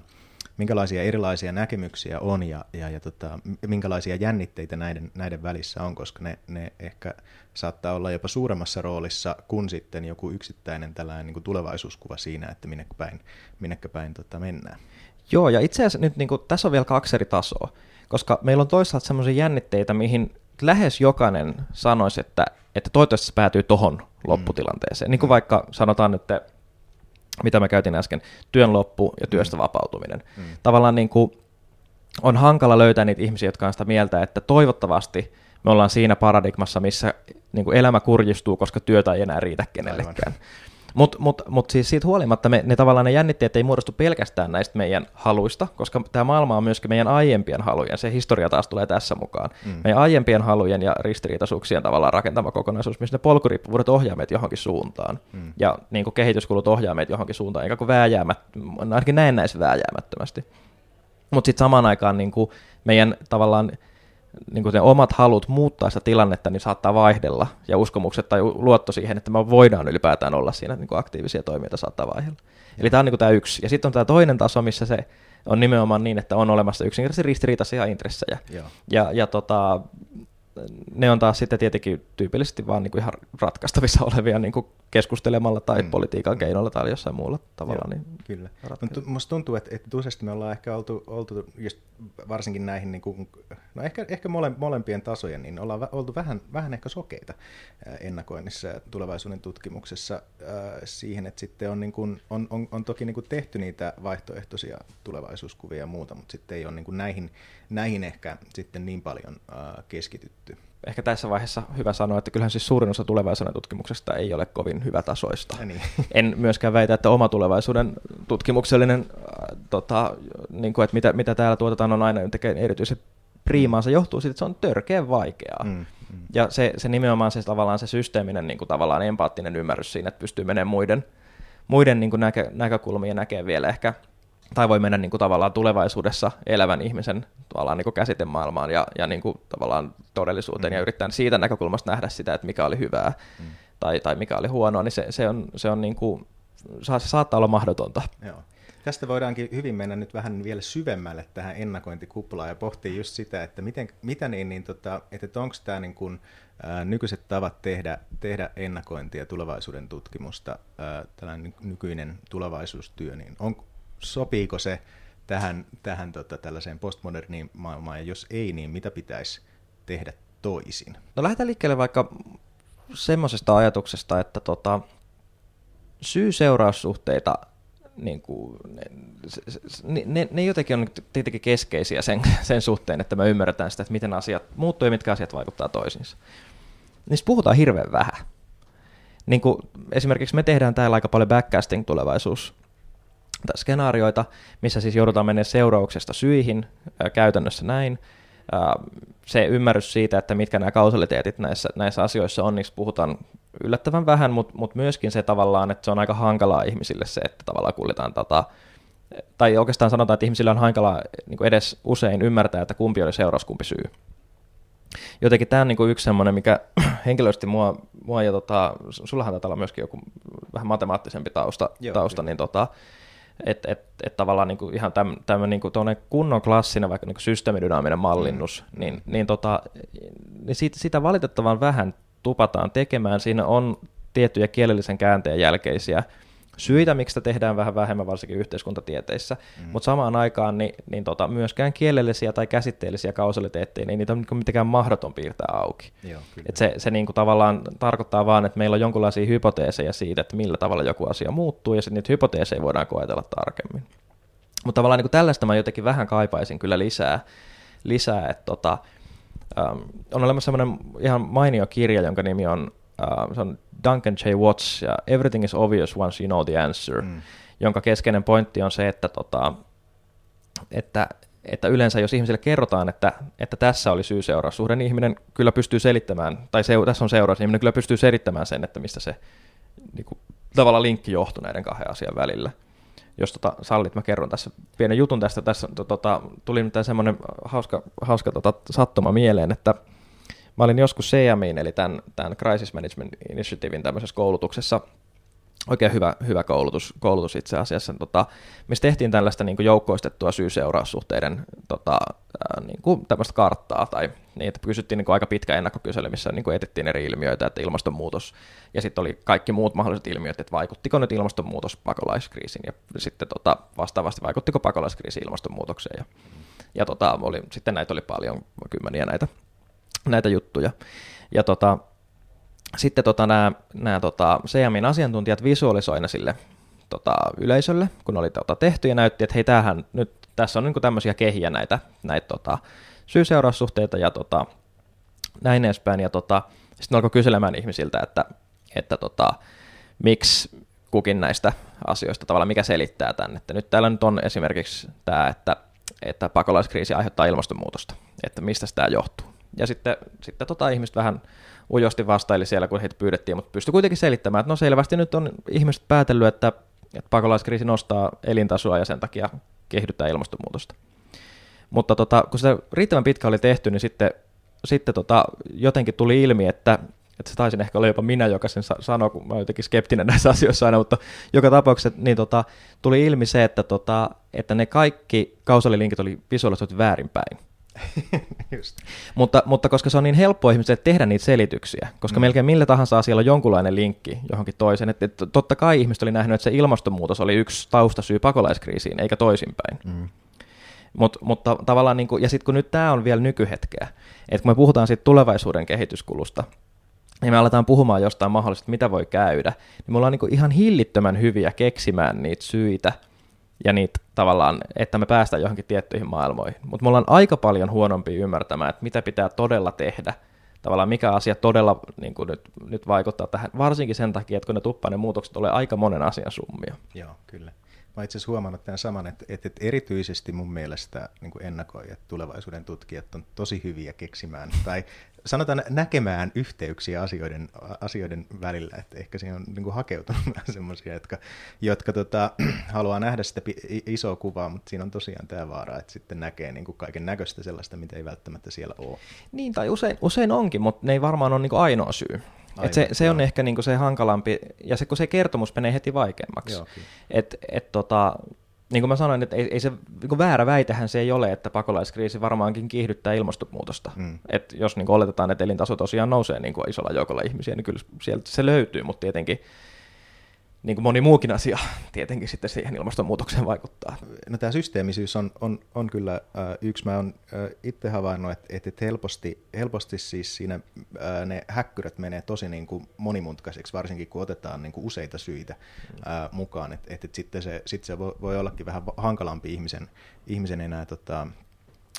minkälaisia erilaisia näkemyksiä on ja, ja, ja tota, minkälaisia jännitteitä näiden, näiden välissä on, koska ne, ne ehkä saattaa olla jopa suuremmassa roolissa kuin sitten joku yksittäinen tällainen niin kuin tulevaisuuskuva siinä, että minne päin, minne päin tota, mennään. Joo, ja itse asiassa nyt niin kuin, tässä on vielä kaksi eri tasoa, koska meillä on toisaalta sellaisia jännitteitä, mihin lähes jokainen sanoisi, että, että toivottavasti se päätyy tohon lopputilanteeseen. Mm. Niin kuin vaikka sanotaan nyt, mitä mä käytin äsken, työn loppu ja työstä mm. vapautuminen. Mm. Tavallaan niin kuin on hankala löytää niitä ihmisiä, jotka on sitä mieltä, että toivottavasti me ollaan siinä paradigmassa, missä niin kuin elämä kurjistuu, koska työtä ei enää riitä kenellekään. Aivan. Mutta mut, mut siis siitä huolimatta me, ne tavallaan ne jännitteet ei muodostu pelkästään näistä meidän haluista, koska tämä maailma on myöskin meidän aiempien halujen, se historia taas tulee tässä mukaan. Mm. Meidän aiempien halujen ja ristiriitaisuuksien tavallaan rakentama kokonaisuus, missä ne polkuriippuvuudet ohjaa meitä johonkin suuntaan. Mm. Ja niin kuin kehityskulut ohjaa meitä johonkin suuntaan, eikä kuin vääjäämät, ainakin näennäis vääjäämättömästi. Mutta sitten samaan aikaan niin kuin meidän tavallaan niin kuin omat halut muuttaa sitä tilannetta, niin saattaa vaihdella, ja uskomukset tai luotto siihen, että me voidaan ylipäätään olla siinä niin kuin aktiivisia toimijoita saattaa vaihdella. Eli tämä on niin kuin tämä yksi. Ja sitten on tämä toinen taso, missä se on nimenomaan niin, että on olemassa yksinkertaisesti ristiriitaisia intressejä. Joo. Ja, ja tota, ne on taas sitten tietenkin tyypillisesti vaan niin kuin ihan ratkaistavissa [LAUGHS] olevia niin kuin keskustelemalla tai mm. politiikan keinoilla tai jossain muulla tavalla. Joo, niin kyllä. Mutta musta tuntuu, että, että useasti me ollaan ehkä oltu, oltu just varsinkin näihin, niin kuin, no ehkä, ehkä mole, molempien tasojen, niin ollaan oltu vähän, vähän ehkä sokeita ennakoinnissa ja tulevaisuuden tutkimuksessa siihen, että sitten on, niin kuin, on, on, on toki niin kuin tehty niitä vaihtoehtoisia tulevaisuuskuvia ja muuta, mutta sitten ei ole niin kuin näihin, näihin ehkä sitten niin paljon äh, keskitytty ehkä tässä vaiheessa hyvä sanoa, että kyllähän siis suurin osa tulevaisuuden tutkimuksesta ei ole kovin hyvä tasoista. Niin. [LAUGHS] En myöskään väitä, että oma tulevaisuuden tutkimuksellinen, äh, tota, niin kuin, että mitä, mitä täällä tuotetaan on aina tekee erityisen priimaa, se johtuu siitä, että se on törkeän vaikeaa. Mm, mm. Ja se, se nimenomaan se tavallaan se systeeminen niin kuin tavallaan empaattinen ymmärrys siinä, että pystyy menemään muiden, muiden niin kuin näkö, näkökulmia näkee vielä ehkä tai voi mennä niin kuin tavallaan tulevaisuudessa elävän ihmisen tavallaan niin kuin käsitemaailmaan ja, ja niin kuin tavallaan todellisuuteen mm. ja yrittää siitä näkökulmasta nähdä sitä, että mikä oli hyvää mm. tai, tai mikä oli huonoa, niin se, se on, se on niin kuin, se saattaa olla mahdotonta. Joo. Tästä voidaankin hyvin mennä nyt vähän vielä syvemmälle tähän ennakointikuplaan ja pohtia just sitä, että miten, mitä niin, niin tota, että onko tämä niin kuin, ää, nykyiset tavat tehdä, tehdä ennakointia tulevaisuuden tutkimusta, ää, tällainen nykyinen tulevaisuustyö, niin on, sopiiko se tähän, tähän tota, tällaiseen postmoderniin maailmaan, ja jos ei, niin mitä pitäisi tehdä toisin? No lähdetään liikkeelle vaikka semmoisesta ajatuksesta, että tota, syy-seuraussuhteita niin kuin, ne, ne, ne jotenkin on tietenkin keskeisiä sen, sen suhteen, että me ymmärretään sitä, että miten asiat muuttuu ja mitkä asiat vaikuttaa toisiinsa. Niistä puhutaan hirveän vähän. Niin kuin esimerkiksi me tehdään täällä aika paljon backcasting tulevaisuus tai skenaarioita, missä siis joudutaan menemään seurauksesta syihin, käytännössä näin. Se ymmärrys siitä, että mitkä nämä kausaliteetit näissä, näissä asioissa on, niin puhutaan yllättävän vähän, mutta mut myöskin se tavallaan, että se on aika hankalaa ihmisille se, että tavallaan kuljetaan tota, tai oikeastaan sanotaan, että ihmisillä on hankalaa niin edes usein ymmärtää, että kumpi oli seuraus, kumpi syy. Jotenkin tämä on niin yksi semmoinen, mikä [CLEARS THROAT] henkilöisesti mua, mua ja tota, sullahan taitaa olla myöskin joku vähän matemaattisempi tausta, Joo, tausta niin tota, että et, et tavallaan niinku ihan tämmöinen niinku kunnon klassinen vaikka niinku systeemidynaaminen mallinnus, mm. niin, niin, tota, niin siitä, sitä valitettavan vähän tupataan tekemään. Siinä on tiettyjä kielellisen käänteen jälkeisiä syitä, miksi sitä tehdään vähän vähemmän, varsinkin yhteiskuntatieteissä, mm. mutta samaan aikaan niin, niin tota, myöskään kielellisiä tai käsitteellisiä kausaliteetteja, niin niitä on niin mitenkään mahdoton piirtää auki. Joo, Et se se niin kuin tavallaan tarkoittaa vaan, että meillä on jonkinlaisia hypoteeseja siitä, että millä tavalla joku asia muuttuu, ja sitten niitä hypoteeseja voidaan koetella tarkemmin. Mutta tavallaan niin kuin tällaista mä jotenkin vähän kaipaisin kyllä lisää, lisää että tota, ähm, on olemassa semmoinen ihan mainio kirja, jonka nimi on uh, se on Duncan J. Watts ja Everything is obvious once you know the answer, mm. jonka keskeinen pointti on se, että, tota, että, että yleensä jos ihmisille kerrotaan, että, että tässä oli syy-seuraussuhde, niin ihminen kyllä pystyy selittämään, tai se, tässä on seuraus, niin ihminen kyllä pystyy selittämään sen, että mistä se niin kuin, tavallaan linkki johtui näiden kahden asian välillä. Jos tota, sallit, mä kerron tässä pienen jutun tästä. Tässä tota, tuli nyt semmoinen hauska, hauska tota, sattuma mieleen, että Mä olin joskus CMIin, eli tämän, tämän Crisis Management Initiativein tämmöisessä koulutuksessa. Oikein hyvä, hyvä koulutus, koulutus itse asiassa, tota, missä tehtiin tällaista niin joukkoistettua syy-seuraussuhteiden tota, niin tämmöistä karttaa, tai niin, että kysyttiin niin aika pitkä ennakkokysely, missä niin kuin etittiin eri ilmiöitä, että ilmastonmuutos, ja sitten oli kaikki muut mahdolliset ilmiöt, että vaikuttiko nyt ilmastonmuutos pakolaiskriisiin, ja sitten tota, vastaavasti vaikuttiko pakolaiskriisi ilmastonmuutokseen, ja, ja tota, oli, sitten näitä oli paljon, kymmeniä näitä, näitä juttuja, ja tota, sitten tota, nämä, nämä tota, CMin asiantuntijat visualisoina sille tota, yleisölle, kun oli tota, tehty ja näytti, että hei, tämähän, nyt, tässä on niin tämmöisiä kehiä näitä, näitä tota, syy-seuraussuhteita ja tota, näin edespäin. Ja tota, sitten alkoi kyselemään ihmisiltä, että, että tota, miksi kukin näistä asioista tavallaan, mikä selittää tämän. Että nyt täällä nyt on esimerkiksi tämä, että, että pakolaiskriisi aiheuttaa ilmastonmuutosta, että mistä tämä johtuu. Ja sitten, sitten tota, ihmiset vähän ujosti vastaili siellä, kun heitä pyydettiin, mutta pystyi kuitenkin selittämään, että no selvästi nyt on ihmiset päätellyt, että, että pakolaiskriisi nostaa elintasoa ja sen takia kehdyttää ilmastonmuutosta. Mutta tota, kun sitä riittävän pitkä oli tehty, niin sitten, sitten tota, jotenkin tuli ilmi, että, että se taisin ehkä olla jopa minä, joka sen sanoi, kun mä jotenkin skeptinen näissä asioissa aina, mutta joka tapauksessa niin tota, tuli ilmi se, että, tota, että ne kaikki kausaalilinkit oli visualisoitu väärinpäin. [LAUGHS] Just. Mutta, mutta koska se on niin helppo ihmisille tehdä niitä selityksiä, koska mm. melkein millä tahansa asialla on jonkunlainen linkki johonkin toiseen, että, että totta kai ihmiset oli nähnyt, että se ilmastonmuutos oli yksi taustasyy pakolaiskriisiin, eikä toisinpäin. Mm. Mut, mutta tavallaan, niin kuin, ja sitten kun nyt tämä on vielä nykyhetkeä, että kun me puhutaan siitä tulevaisuuden kehityskulusta, ja me aletaan puhumaan jostain mahdollista, mitä voi käydä, niin me ollaan niin ihan hillittömän hyviä keksimään niitä syitä – ja niitä tavallaan, että me päästään johonkin tiettyihin maailmoihin. Mutta me ollaan aika paljon huonompi ymmärtämään, että mitä pitää todella tehdä, tavallaan mikä asia todella niin kuin nyt, nyt vaikuttaa tähän, varsinkin sen takia, että kun ne tuppaa ne muutokset tulee aika monen asian summia. Joo, kyllä. Mä itse asiassa huomannut tämän saman, että, että, että erityisesti mun mielestä niin ennakoijat, tulevaisuuden tutkijat on tosi hyviä keksimään tai sanotaan näkemään yhteyksiä asioiden, asioiden välillä, että ehkä siihen on niin kuin hakeutunut [LAUGHS] semmoisia, jotka, jotka tota, [CLEARS THROAT] haluaa nähdä sitä isoa kuvaa, mutta siinä on tosiaan tämä vaara, että sitten näkee niin kuin kaiken näköistä sellaista, mitä ei välttämättä siellä ole. Niin, tai usein, usein onkin, mutta ne ei varmaan ole niin kuin ainoa syy. Aivan, et se, se on ehkä niinku se hankalampi, ja se, kun se kertomus menee heti vaikeammaksi. Joo, et, et tota, niin kuin mä sanoin, että ei, ei se niin väärä väitehän se ei ole, että pakolaiskriisi varmaankin kiihdyttää ilmastonmuutosta. Mm. Et jos niin oletetaan, että elintaso tosiaan nousee niin kuin isolla joukolla ihmisiä, niin kyllä sieltä se löytyy, mutta tietenkin niin kuin moni muukin asia [LAUGHS] tietenkin sitten siihen ilmastonmuutokseen vaikuttaa. No tämä systeemisyys on, on, on kyllä äh, yksi. Mä oon äh, itse havainnut, että, että helposti, helposti siis siinä äh, ne häkkyrät menee tosi niin kuin monimutkaiseksi, varsinkin kun otetaan niin kuin useita syitä äh, mukaan. Että, että sitten se, sit se voi, voi ollakin vähän hankalampi ihmisen, ihmisen enää tota,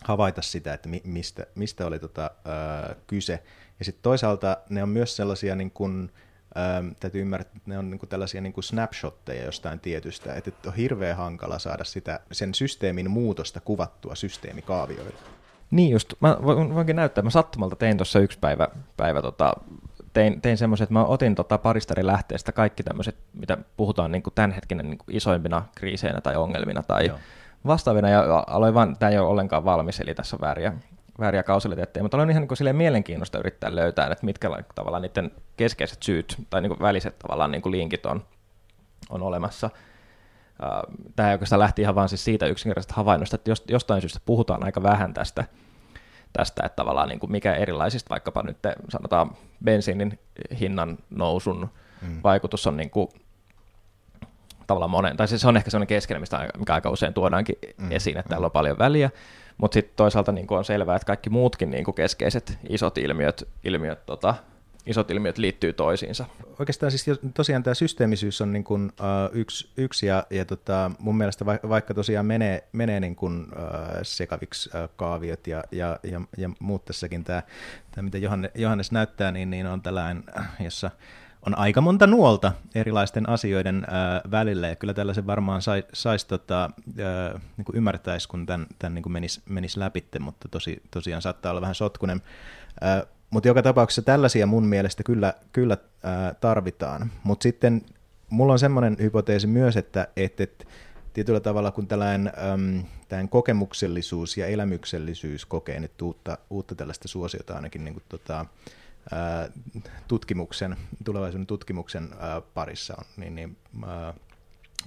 havaita sitä, että mistä, mistä oli tota, äh, kyse. Ja sitten toisaalta ne on myös sellaisia niin kuin, Ähm, täytyy ymmärtää, että ne on niin kuin tällaisia niin kuin snapshotteja jostain tietystä, että on hirveän hankala saada sitä, sen systeemin muutosta kuvattua systeemikaavioilla. Niin just, mä voinkin näyttää, mä sattumalta tein tuossa yksi päivä, päivä tota, tein, tein semmoisen, että mä otin tota parista eri lähteestä kaikki tämmöiset, mitä puhutaan niin kuin tämänhetkinen niin kuin isoimpina kriiseinä tai ongelmina tai Joo. vastaavina, ja aloin vaan, tämä ei ole ollenkaan valmis, eli tässä on vääriä, vääriä kausaliteetteja, mutta on ihan niin kuin mielenkiintoista yrittää löytää, että mitkä tavallaan niiden keskeiset syyt tai niin kuin väliset tavallaan niin kuin linkit on, on olemassa. Tämä oikeastaan lähti ihan vain siis siitä yksinkertaisesta havainnosta, että jostain syystä puhutaan aika vähän tästä, tästä että tavallaan niin kuin mikä erilaisista vaikkapa nyt sanotaan bensiinin hinnan nousun mm. vaikutus on niin kuin tavallaan monen, tai siis se on ehkä sellainen keskeinen, mistä mikä aika usein tuodaankin mm. esiin, että mm. täällä on paljon väliä, mutta sitten toisaalta niin on selvää, että kaikki muutkin niin keskeiset isot ilmiöt, ilmiöt tota, isot ilmiöt liittyy toisiinsa. Oikeastaan siis tosiaan tämä systeemisyys on niin kuin, uh, yksi, yksi ja, ja tota, mun mielestä va, vaikka tosiaan menee, menee niin kuin, uh, sekaviksi uh, kaaviot ja, ja, ja, ja muut tässäkin tämä, tämä mitä Johannes, Johannes näyttää, niin, niin on tällainen, jossa on aika monta nuolta erilaisten asioiden ää, välillä, ja kyllä tällaisen varmaan saisi sais, tota, niin ymmärtäisi, kun tämän, tämän niin menisi menis läpi, mutta tosi, tosiaan saattaa olla vähän sotkunen. Ää, mutta joka tapauksessa tällaisia mun mielestä kyllä, kyllä ää, tarvitaan. Mutta sitten mulla on semmoinen hypoteesi myös, että et, et, tietyllä tavalla kun tällainen äm, kokemuksellisuus ja elämyksellisyys kokee nyt uutta, uutta tällaista suosiota ainakin niin kuin, tota, tutkimuksen, tulevaisuuden tutkimuksen parissa on, niin, niin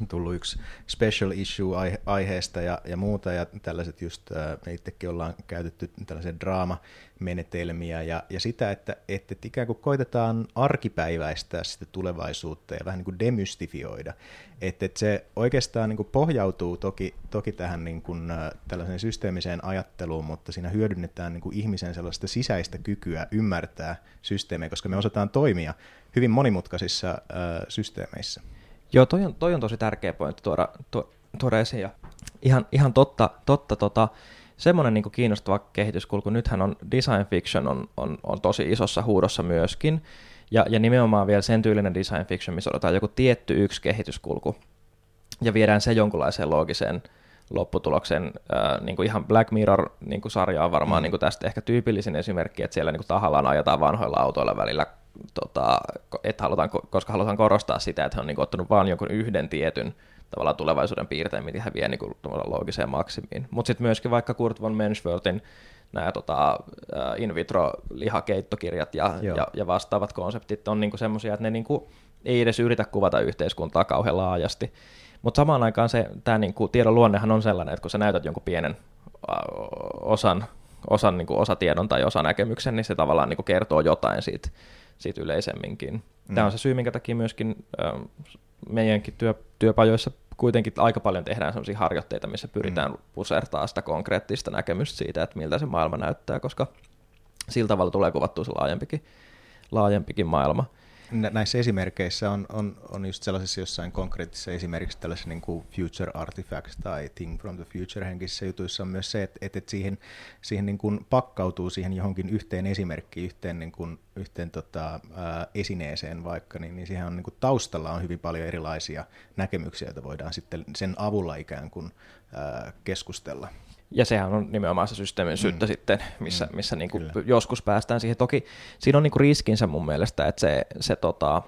tullut yksi special issue aihe- aiheesta ja, ja muuta, ja tällaiset just, me itsekin ollaan käytetty tällaisia draamamenetelmiä ja, ja sitä, että, että ikään kuin koitetaan arkipäiväistää sitä tulevaisuutta ja vähän niin kuin demystifioida, että, että se oikeastaan niin kuin pohjautuu toki, toki tähän niin kuin, tällaiseen systeemiseen ajatteluun, mutta siinä hyödynnetään niin kuin ihmisen sellaista sisäistä kykyä ymmärtää systeemejä, koska me osataan toimia hyvin monimutkaisissa äh, systeemeissä. Joo, toi on, toi on tosi tärkeä pointti tuoda, tuoda esiin. Ja ihan, ihan totta, totta tota, semmoinen niin kiinnostava kehityskulku. Nythän on design fiction on, on, on tosi isossa huudossa myöskin. Ja, ja nimenomaan vielä sen tyylinen design fiction, missä otetaan joku tietty yksi kehityskulku ja viedään se jonkunlaiseen loogiseen lopputulokseen. Äh, niin kuin ihan Black Mirror-sarja niin kuin on varmaan mm. niin kuin tästä ehkä tyypillisin esimerkki, että siellä niin kuin tahallaan ajetaan vanhoilla autoilla välillä tota, että halutaan, koska halutaan korostaa sitä, että he on niin kuin, ottanut vain jonkun yhden tietyn tavallaan tulevaisuuden piirteen, mitä he vie niin kuin, loogiseen maksimiin. Mutta sitten myöskin vaikka Kurt von Menschwertin nämä tota, in vitro lihakeittokirjat ja, ja, ja vastaavat konseptit on niinku semmoisia, että ne niinku ei edes yritä kuvata yhteiskuntaa kauhean laajasti. Mutta samaan aikaan se, tämä niinku, tiedon luonnehan on sellainen, että kun sä näytät jonkun pienen osan, osan niinku, osatiedon tai osanäkemyksen, niin se tavallaan niinku, kertoo jotain siitä siitä yleisemminkin. Mm. Tämä on se syy, minkä takia myöskin äh, meidänkin työ, työpajoissa kuitenkin aika paljon tehdään sellaisia harjoitteita, missä pyritään mm. pusertaa sitä konkreettista näkemystä siitä, että miltä se maailma näyttää, koska sillä tavalla tulee kuvattua se laajempikin, laajempikin maailma näissä esimerkkeissä on, on, on just sellaisissa jossain konkreettisissa esimerkiksi tällaisessa niin kuin Future Artifacts tai Thing from the Future henkisissä jutuissa on myös se, että, että siihen, siihen niin kuin pakkautuu siihen johonkin yhteen esimerkkiin, yhteen, niin kuin, yhteen tota, ää, esineeseen vaikka, niin, niin siihen on niin kuin taustalla on hyvin paljon erilaisia näkemyksiä, joita voidaan sitten sen avulla ikään kuin ää, keskustella. Ja sehän on nimenomaan se systeemin syyttä mm. sitten, missä, mm. missä niin kuin joskus päästään siihen. Toki siinä on niin kuin riskinsä mun mielestä, että se, se tota,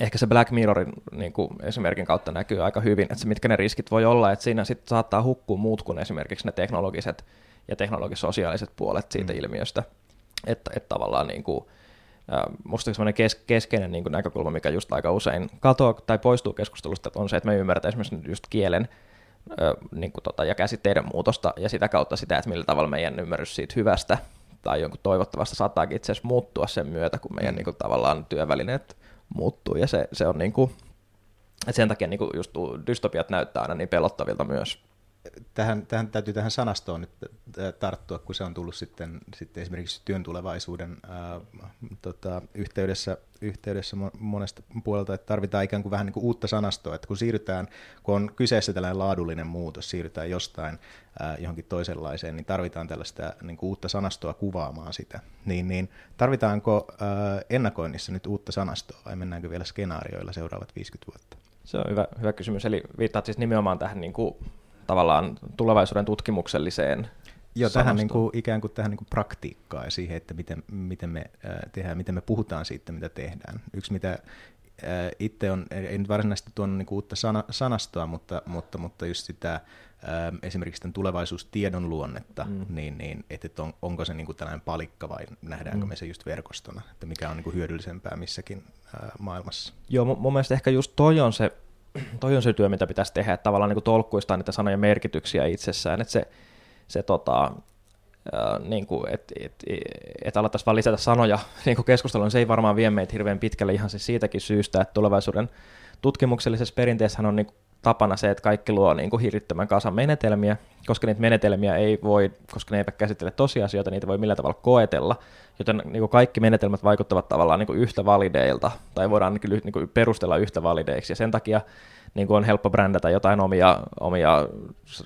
ehkä se Black Mirrorin niin kuin esimerkin kautta näkyy aika hyvin, että se, mitkä ne riskit voi olla, että siinä sitten saattaa hukkua muut kuin esimerkiksi ne teknologiset ja teknologisosiaaliset puolet siitä mm. ilmiöstä. Että, että tavallaan niin kuin, musta semmoinen kes, keskeinen niin kuin näkökulma, mikä just aika usein katoaa tai poistuu keskustelusta, on se, että me ymmärretään esimerkiksi just kielen niin kuin tota, ja käsitteiden muutosta ja sitä kautta sitä, että millä tavalla meidän ymmärrys siitä hyvästä tai jonkun toivottavasta saattaakin itse asiassa muuttua sen myötä, kun meidän mm. niin kuin, tavallaan työvälineet muuttuu ja se, se on niin kuin, sen takia niin kuin just dystopiat näyttää aina niin pelottavilta myös tähän, tähän täytyy tähän sanastoon nyt äh, tarttua, kun se on tullut sitten, sitten esimerkiksi työn tulevaisuuden ää, tota, yhteydessä, yhteydessä monesta puolelta, että tarvitaan ikään kuin vähän niin kuin uutta sanastoa, että kun siirrytään, kun on kyseessä tällainen laadullinen muutos, siirrytään jostain ää, johonkin toisenlaiseen, niin tarvitaan tällaista niin kuin uutta sanastoa kuvaamaan sitä. Niin, niin tarvitaanko ää, ennakoinnissa nyt uutta sanastoa vai mennäänkö vielä skenaarioilla seuraavat 50 vuotta? Se on hyvä, hyvä kysymys, eli viittaat siis nimenomaan tähän niin kuin tavallaan tulevaisuuden tutkimukselliseen Joo, tähän niin kuin, ikään kuin tähän niin kuin praktiikkaan ja siihen, että miten, miten me äh, tehdään, miten me puhutaan siitä, mitä tehdään. Yksi, mitä äh, itse on, ei nyt varsinaisesti tuonut niin kuin uutta sana, sanastoa, mutta, mutta, mutta just sitä äh, esimerkiksi tämän tulevaisuustiedon luonnetta, mm. niin, niin että on, onko se niin kuin tällainen palikka vai nähdäänkö mm. me se just verkostona, että mikä on niin kuin hyödyllisempää missäkin äh, maailmassa. Joo, mun, mun mielestä ehkä just toi on se toi on se työ, mitä pitäisi tehdä, että tavallaan niin tolkkuistaa niitä sanojen merkityksiä itsessään, että se, se tota, niin kuin, että et, et, et alettaisiin vaan lisätä sanoja [LAUGHS] niin kuin keskusteluun, se ei varmaan vie meitä hirveän pitkälle ihan siis siitäkin syystä, että tulevaisuuden tutkimuksellisessa perinteessä on niin tapana se, että kaikki luo niin kuin hirvittävän kasan menetelmiä, koska niitä menetelmiä ei voi, koska ne eivät käsittele tosiasioita, niitä voi millään tavalla koetella, joten niin kuin kaikki menetelmät vaikuttavat tavallaan niin kuin yhtä valideilta, tai voidaan niin kuin, niin kuin perustella yhtä valideiksi, ja sen takia niin kuin on helppo brändätä jotain omia, omia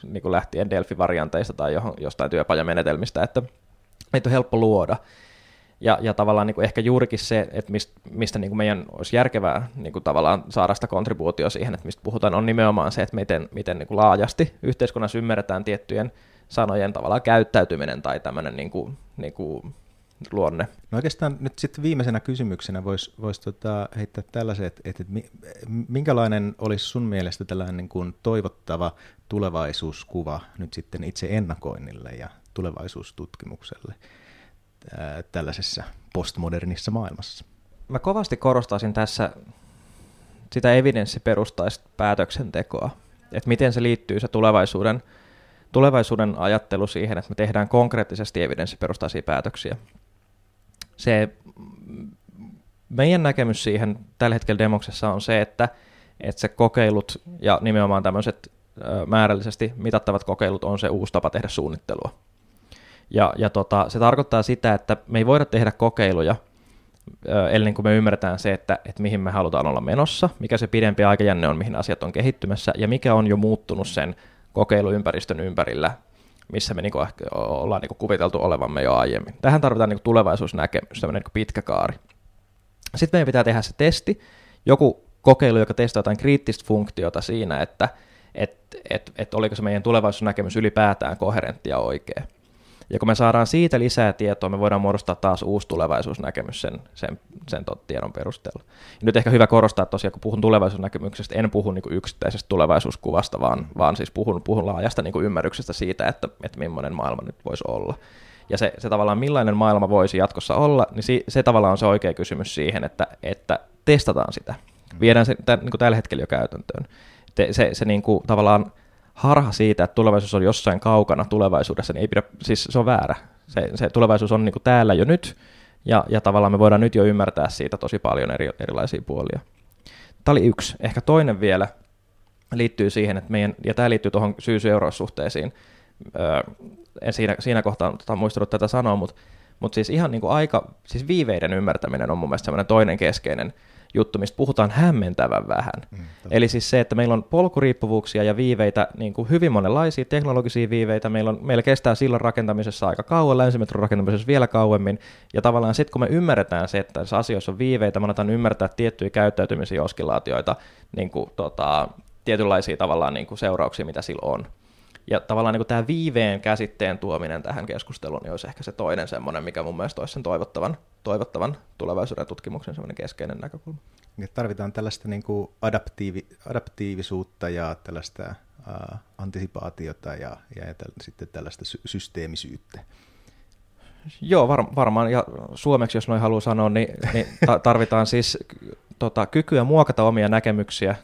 niin kuin lähtien Delphi-varianteista tai jostain työpajamenetelmistä, että niitä on helppo luoda. Ja, ja tavallaan niin kuin ehkä juurikin se, että mistä, mistä niin kuin meidän olisi järkevää niin kuin tavallaan saada sitä kontribuutio siihen, että mistä puhutaan, on nimenomaan se, että miten, miten niin kuin laajasti yhteiskunnassa ymmärretään tiettyjen sanojen tavallaan käyttäytyminen tai tämmöinen niin kuin, niin kuin luonne. No oikeastaan nyt sitten viimeisenä kysymyksenä voisi vois tota heittää tällaisen, että, että minkälainen olisi sun mielestä tällainen niin kuin toivottava tulevaisuuskuva nyt sitten itse ennakoinnille ja tulevaisuustutkimukselle? Ää, tällaisessa postmodernissa maailmassa. Mä kovasti korostaisin tässä sitä evidenssiperustaista päätöksentekoa, että miten se liittyy se tulevaisuuden, tulevaisuuden ajattelu siihen, että me tehdään konkreettisesti evidenssiperustaisia päätöksiä. Se meidän näkemys siihen tällä hetkellä demoksessa on se, että, että se kokeilut ja nimenomaan tämmöiset määrällisesti mitattavat kokeilut on se uusi tapa tehdä suunnittelua. Ja, ja tota, se tarkoittaa sitä, että me ei voida tehdä kokeiluja, ennen kuin me ymmärretään se, että, että mihin me halutaan olla menossa, mikä se pidempi aikajänne on, mihin asiat on kehittymässä, ja mikä on jo muuttunut sen kokeiluympäristön ympärillä, missä me niinku ollaan niinku kuviteltu olevamme jo aiemmin. Tähän tarvitaan niinku tulevaisuusnäkemys, tämmöinen niinku pitkä kaari. Sitten meidän pitää tehdä se testi, joku kokeilu, joka testaa jotain kriittistä funktiota siinä, että et, et, et oliko se meidän tulevaisuusnäkemys ylipäätään koherentti ja oikea. Ja kun me saadaan siitä lisää tietoa, me voidaan muodostaa taas uusi tulevaisuusnäkemys sen, sen, sen tiedon perusteella. Ja nyt ehkä hyvä korostaa, että tosiaan kun puhun tulevaisuusnäkemyksestä, en puhu niin yksittäisestä tulevaisuuskuvasta, vaan, vaan siis puhun, puhun laajasta niin ymmärryksestä siitä, että, että millainen maailma nyt voisi olla. Ja se, se tavallaan millainen maailma voisi jatkossa olla, niin se, se tavallaan on se oikea kysymys siihen, että, että testataan sitä. Viedään se tämän, niin tällä hetkellä jo käytäntöön. Se, se, se niin kuin, tavallaan harha siitä, että tulevaisuus on jossain kaukana tulevaisuudessa, niin ei pidä, siis se on väärä. Se, se tulevaisuus on niin kuin täällä jo nyt, ja, ja tavallaan me voidaan nyt jo ymmärtää siitä tosi paljon eri, erilaisia puolia. Tämä oli yksi. Ehkä toinen vielä liittyy siihen, että meidän, ja tämä liittyy tuohon syy-seuraussuhteisiin, öö, en siinä, siinä kohtaa tota, muistanut tätä sanoa, mutta, mutta siis ihan niin kuin aika, siis viiveiden ymmärtäminen on mun mielestä semmoinen toinen keskeinen juttu, mistä puhutaan hämmentävän vähän. Mm, Eli siis se, että meillä on polkuriippuvuuksia ja viiveitä, niin kuin hyvin monenlaisia teknologisia viiveitä, meillä, on, meillä kestää sillan rakentamisessa aika kauan, länsimetron rakentamisessa vielä kauemmin, ja tavallaan sitten kun me ymmärretään se, että tässä asioissa on viiveitä, me aletaan ymmärtää tiettyjä käyttäytymisiä oskilaatioita, niin kuin, tota, tietynlaisia tavallaan niin kuin seurauksia, mitä sillä on. Ja tavallaan niin tämä viiveen käsitteen tuominen tähän keskusteluun niin olisi ehkä se toinen semmoinen, mikä mun mielestä olisi sen toivottavan, toivottavan tulevaisuuden tutkimuksen semmoinen keskeinen näkökulma. Tarvitaan tällaista niin kuin adaptiivi, adaptiivisuutta ja tällaista äh, antisipaatiota ja, ja, ja täl, sitten tällaista sy- systeemisyyttä. Joo, var, varmaan, ja suomeksi jos noin haluaa sanoa, niin, niin ta- tarvitaan siis tota, kykyä muokata omia näkemyksiä,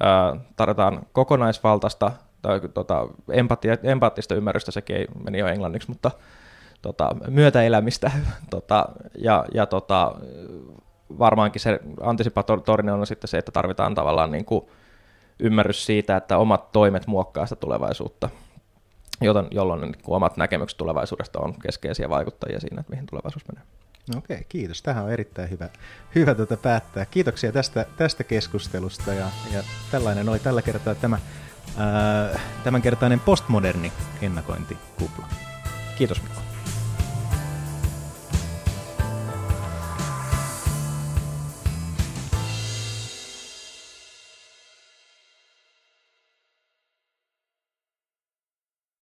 ää, tarvitaan kokonaisvaltaista tai tota, empatia, empaattista ymmärrystä, sekin ei, meni jo englanniksi, mutta tota, myötäelämistä. [LAUGHS] tota, ja ja tota, varmaankin se antisipatorinen on sitten se, että tarvitaan tavallaan niin kuin ymmärrys siitä, että omat toimet muokkaa sitä tulevaisuutta, jolloin, jolloin niin kuin omat näkemykset tulevaisuudesta on keskeisiä vaikuttajia siinä, että mihin tulevaisuus menee. Okei, kiitos. Tähän on erittäin hyvä, hyvä tätä päättää. Kiitoksia tästä, tästä keskustelusta ja, ja tällainen oli tällä kertaa tämä tämänkertainen postmoderni ennakointikupla. Kiitos Mikko.